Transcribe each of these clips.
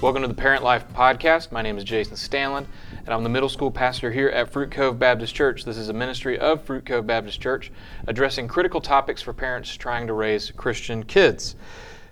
Welcome to the Parent Life Podcast. My name is Jason Stanlin, and I'm the middle school pastor here at Fruit Cove Baptist Church. This is a ministry of Fruit Cove Baptist Church addressing critical topics for parents trying to raise Christian kids.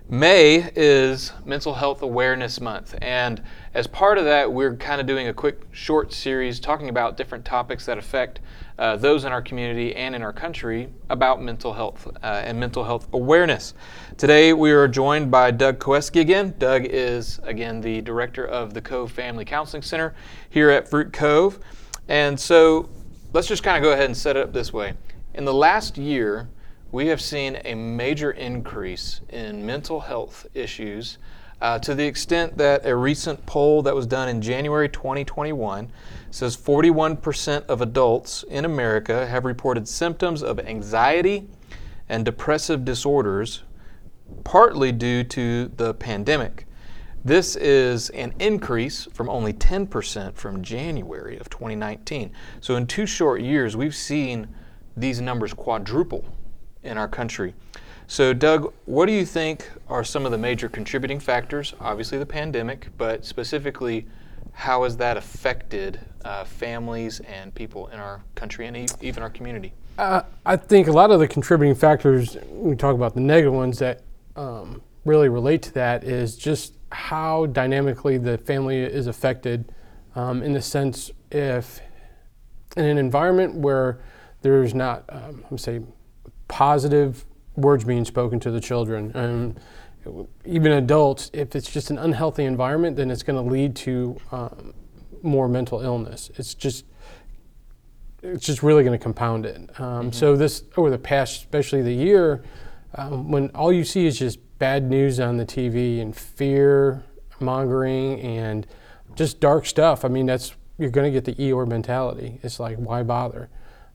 May is Mental Health Awareness Month, and as part of that, we're kind of doing a quick short series talking about different topics that affect uh, those in our community and in our country about mental health uh, and mental health awareness. Today, we are joined by Doug Koeski again. Doug is, again, the director of the Cove Family Counseling Center here at Fruit Cove. And so let's just kind of go ahead and set it up this way. In the last year, we have seen a major increase in mental health issues uh, to the extent that a recent poll that was done in January 2021 says 41% of adults in America have reported symptoms of anxiety and depressive disorders, partly due to the pandemic. This is an increase from only 10% from January of 2019. So, in two short years, we've seen these numbers quadruple in our country. So, Doug, what do you think are some of the major contributing factors? Obviously, the pandemic, but specifically, how has that affected uh, families and people in our country and e- even our community? Uh, I think a lot of the contributing factors, we talk about the negative ones that um, really relate to that, is just how dynamically the family is affected um, in the sense if in an environment where there's not, um, I'm say, positive words being spoken to the children. Um, even adults, if it's just an unhealthy environment, then it's going to lead to um, more mental illness. It's just it's just really going to compound it. Um, mm-hmm. So this over the past, especially the year, um, when all you see is just bad news on the TV and fear mongering and just dark stuff. I mean, that's you're going to get the Eeyore mentality. It's like why bother?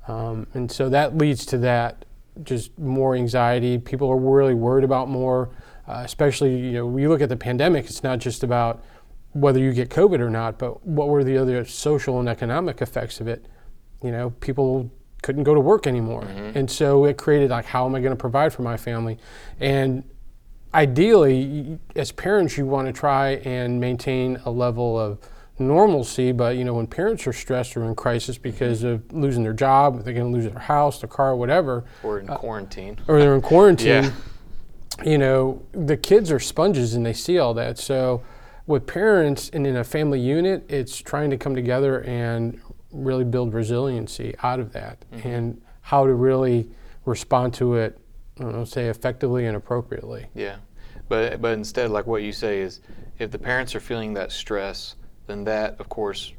Um, and so that leads to that just more anxiety. People are really worried about more, uh, especially, you know, when you look at the pandemic, it's not just about whether you get COVID or not, but what were the other social and economic effects of it? You know, people couldn't go to work anymore. Mm-hmm. And so it created like, how am I going to provide for my family? And ideally, as parents, you want to try and maintain a level of normalcy, but you know when parents are stressed or in crisis because of losing their job, they're going to lose their house, their car, whatever, or in uh, quarantine, or they're in quarantine. yeah. You know the kids are sponges and they see all that. So with parents and in a family unit, it's trying to come together and really build resiliency out of that, mm-hmm. and how to really respond to it. I don't know, say effectively and appropriately. Yeah, but but instead, like what you say is, if the parents are feeling that stress then that, of course,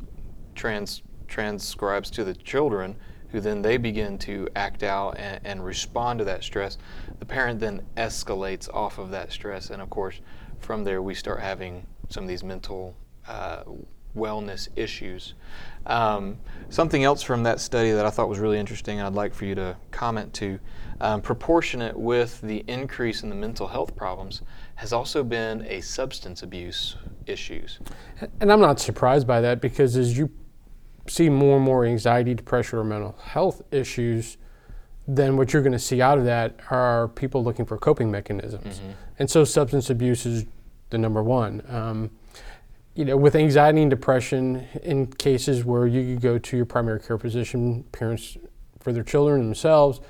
trans, transcribes to the children, who then they begin to act out and, and respond to that stress. The parent then escalates off of that stress, and of course, from there we start having some of these mental uh, wellness issues. Um, something else from that study that I thought was really interesting, and I'd like for you to comment to, um, proportionate with the increase in the mental health problems, has also been a substance abuse issues. And I'm not surprised by that because as you see more and more anxiety, depression, or mental health issues, then what you're going to see out of that are people looking for coping mechanisms. Mm-hmm. And so substance abuse is the number one. Um, you know, with anxiety and depression, in cases where you could go to your primary care physician, parents for their children themselves,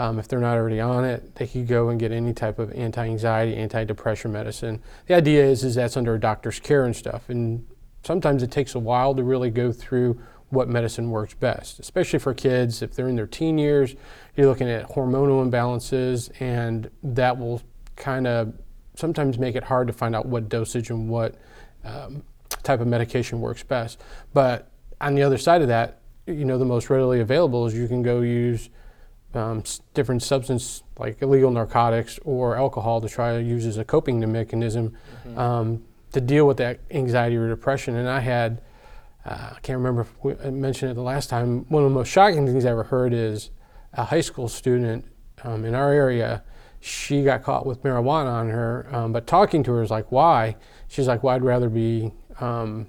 um, if they're not already on it, they could go and get any type of anti-anxiety, anti-depression medicine. The idea is, is that's under a doctor's care and stuff. And sometimes it takes a while to really go through what medicine works best, especially for kids. If they're in their teen years, you're looking at hormonal imbalances, and that will kind of sometimes make it hard to find out what dosage and what um, type of medication works best. But on the other side of that, you know, the most readily available is you can go use um, different substance like illegal narcotics or alcohol to try to use as a coping mechanism mm-hmm. um, to deal with that anxiety or depression. And I had, uh, I can't remember if I mentioned it the last time, one of the most shocking things I ever heard is a high school student um, in our area, she got caught with marijuana on her, um, but talking to her is like, why? She's like, well, I'd rather be um,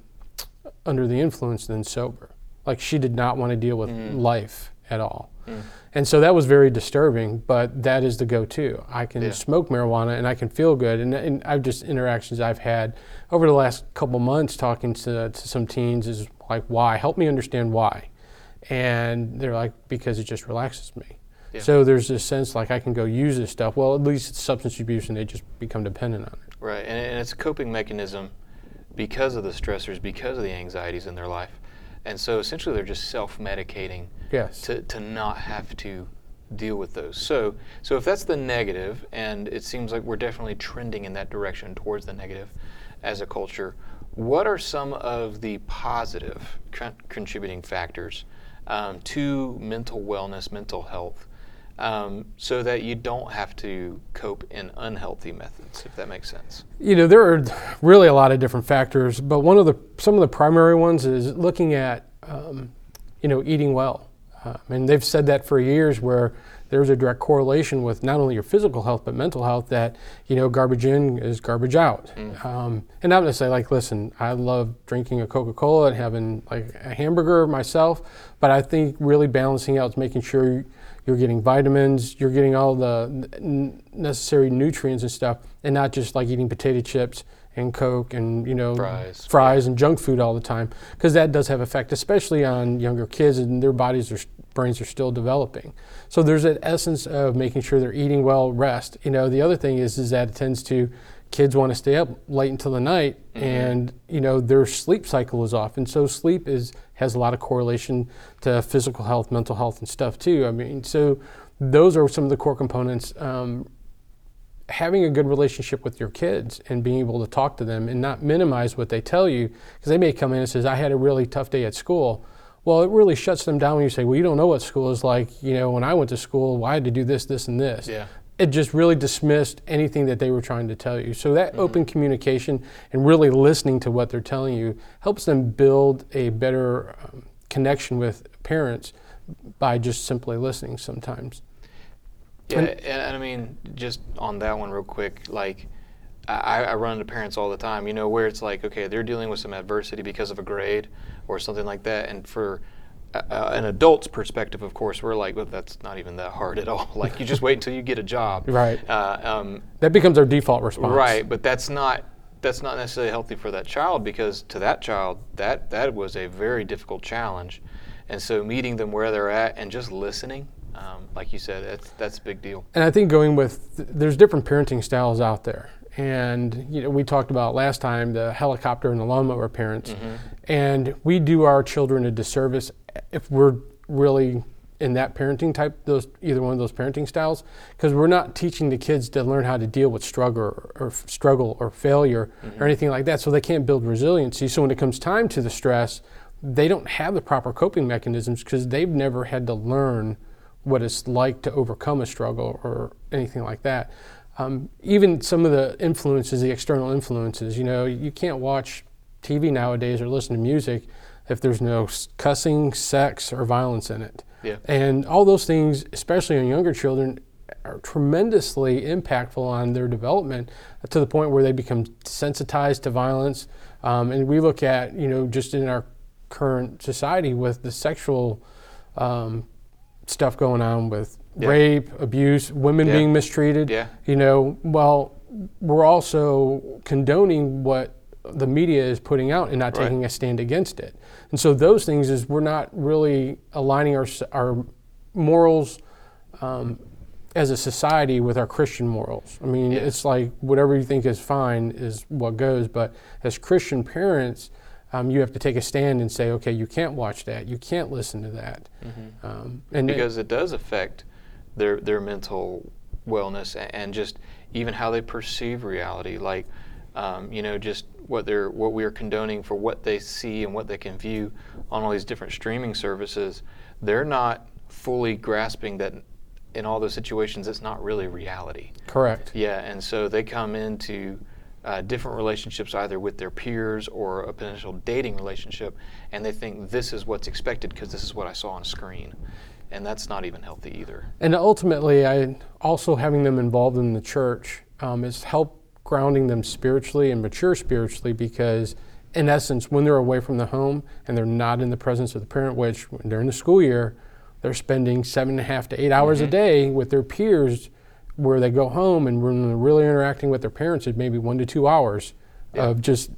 under the influence than sober. Like she did not want to deal with mm. life at all. Mm. And so that was very disturbing, but that is the go to. I can Yeah. smoke marijuana and I can feel good. And, and I've just interactions I've had over the last couple months talking to, to some teens is like, why? Help me understand why. And they're like, because it just relaxes me. Yeah. So there's this sense like I can go use this stuff. Well, at least it's substance abuse and they just become dependent on it. Right, and, and it's a coping mechanism because of the stressors, because of the anxieties in their life. And so essentially they're just self medicating Yes. to, to not have to deal with those. So, so if that's the negative, and it seems like we're definitely trending in that direction towards the negative as a culture, what are some of the positive con- contributing factors um, to mental wellness, mental health, um, so that you don't have to cope in unhealthy methods, if that makes sense? You know, there are really a lot of different factors, but one of the some of the primary ones is looking at, um, you know, eating well. Uh, and they've said that for years, where there's a direct correlation with not only your physical health but mental health. That you know, garbage in is garbage out. Um, and I'm gonna say, like, listen, I love drinking a Coca-Cola and having like a hamburger myself, but I think really balancing out is making sure you're getting vitamins, you're getting all the necessary nutrients and stuff, and not just like eating potato chips and Coke and you know Fries. fries and junk food all the time, because that does have effect, especially on younger kids and their bodies are brains are still developing. So there's an essence of making sure they're eating well, rest. You know, the other thing is is that it tends to kids want to stay up late until the night and you know their sleep cycle is off. And so sleep is has a lot of correlation to physical health mental health and stuff too. I mean so those are some of the core components um, having a good relationship with your kids and being able to talk to them and not minimize what they tell you. Because they may come in and says i had a really tough day at school. Well it really shuts them down when you say well you don't know what school is like you know when i went to school well, i had to do this this and this? Yeah. It just really dismissed anything that they were trying to tell you. So that open communication and really listening to what they're telling you helps them build a better um, connection with parents by just simply listening sometimes. Yeah, And- and, and I mean, just on that one, real quick, like I, I run into parents all the time, you know, where it's like, okay, they're dealing with some adversity because of a grade or something like that, and for uh, an adult's perspective, of course, we're like, well, that's not even that hard at all. like, you just wait until you get a job, Right. Uh, um, That becomes our default response. right, but that's not that's not necessarily healthy for that child because to that child, that that was a very difficult challenge, and so meeting them where they're at and just listening, um, like you said, that's that's a big deal. And I think going with there's different parenting styles out there. And you know, we talked about last time the helicopter and the lawnmower parents. And we do our children a disservice if we're really in that parenting type, those either one of those parenting styles, because we're not teaching the kids to learn how to deal with struggle or, or struggle or failure or anything like that. So they can't build resiliency. So when it comes time to the stress, they don't have the proper coping mechanisms because they've never had to learn what it's like to overcome a struggle or anything like that. Um, even some of the influences, the external influences, you know, you can't watch TV nowadays or listen to music if there's no cussing, sex, or violence in it. Yeah. And all those things, especially on younger children, are tremendously impactful on their development to the point where they become sensitized to violence. Um, and we look at, you know, just in our current society with the sexual um, stuff going on with Yeah. rape, abuse, women Yeah. being mistreated. Yeah. You know, well, we're also condoning what the media is putting out and not Right. taking a stand against it. And so those things is we're not really aligning our our morals um, as a society with our Christian morals. I mean, Yeah. it's like whatever you think is fine is what goes. But as Christian parents, um, you have to take a stand and say, okay, you can't watch that, you can't listen to that, um, and because it does affect their their mental wellness and just even how they perceive reality like um, you know just what they're what we are condoning for what they see and what they can view on all these different streaming services they're not fully grasping that in all those situations it's not really reality. Correct. yeah and so they come into uh, different relationships either with their peers or a potential dating relationship and they think this is what's expected because this is what i saw on screen. And that's not even healthy either. And ultimately, I also having them involved in the church um, is help grounding them spiritually and mature spiritually because, in essence, when they're away from the home and they're not in the presence of the parent, which during the school year, they're spending seven and a half to eight hours mm-hmm. a day with their peers where they go home and when they're really interacting with their parents is maybe one to two hours yeah. of just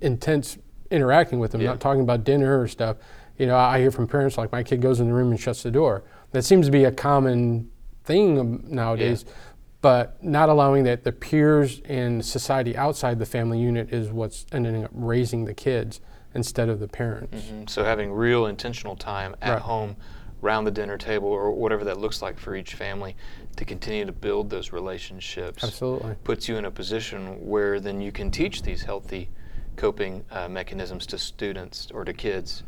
intense interacting with them yeah. not talking about dinner or stuff you know i hear from parents like my kid goes in the room and shuts the door that seems to be a common thing nowadays yeah. But not allowing that the peers and society outside the family unit is what's ending up raising the kids instead of the parents mm-hmm. so having real intentional time at right. home around the dinner table or whatever that looks like for each family to continue to build those relationships absolutely puts you in a position where then you can teach these healthy coping uh, mechanisms to students or to kids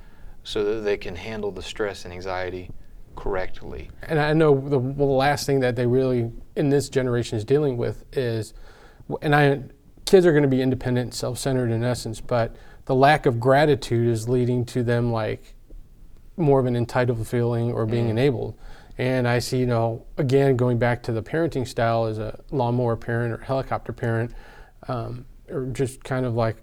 so that they can handle the stress and anxiety correctly and i know the, the last thing that they really in this generation is dealing with is and i kids are going to be independent self-centered in essence but the lack of gratitude is leading to them like more of an entitled feeling or being mm. enabled. And I see, you know, again, going back to the parenting style as a lawnmower parent or helicopter parent, um, or just kind of like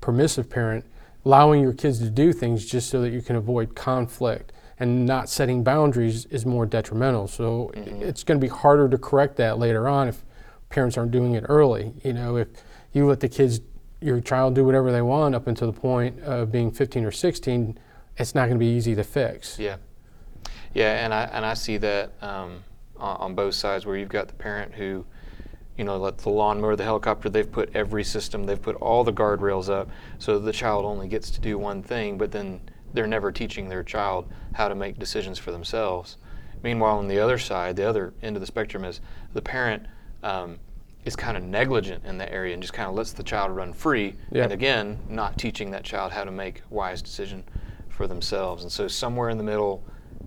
permissive parent, allowing your kids to do things just so that you can avoid conflict and not setting boundaries is more detrimental. So mm-hmm. it's going to be harder to correct that later on if parents aren't doing it early. You know, if you let the kids, your child do whatever they want up until the point of being 15 or 16, it's not going to be easy to fix. Yeah, yeah, and I and I see that um, on, on, both sides where you've got the parent who, you know, let the lawnmower, the helicopter, they've put every system, they've put all the guardrails up, so the child only gets to do one thing, but then they're never teaching their child how to make decisions for themselves. Meanwhile, on the other side, the other end of the spectrum is the parent. Um, is kind of negligent in that area and just kind of lets the child run free, and again, not teaching that child how to make wise decision for themselves. And so, somewhere in the middle,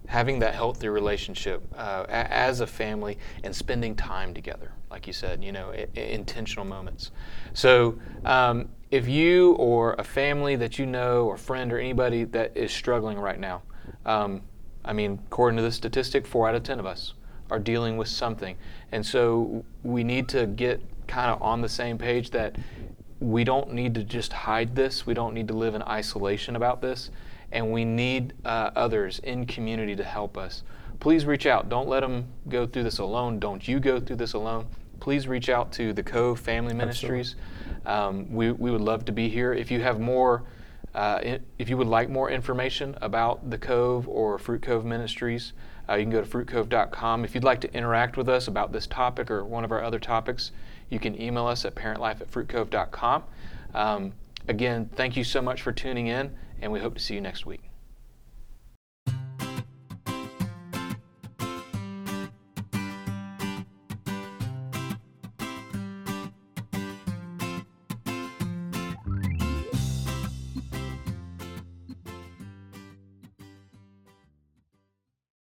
having that healthy relationship uh, a- as a family and spending time together, like you said, you know, I- intentional moments. So, um, if you or a family that you know, or friend, or anybody that is struggling right now, um, I mean, according to the statistic, four out of ten of us are dealing with something. And so, we need to get kind of on the same page that we don't need to just hide this. We don't need to live in isolation about this and we need uh, others in community to help us. Please reach out. Don't let them go through this alone. Don't you go through this alone. Please reach out to the Cove Family Ministries. Um, we, we would love to be here. If you have more, uh, if you would like more information about the Cove or Fruit Cove Ministries, uh, you can go to fruitcove.com. If you'd like to interact with us about this topic or one of our other topics, you can email us at parentlife at fruitcove.com. Um, again, thank you so much for tuning in and we hope to see you next week.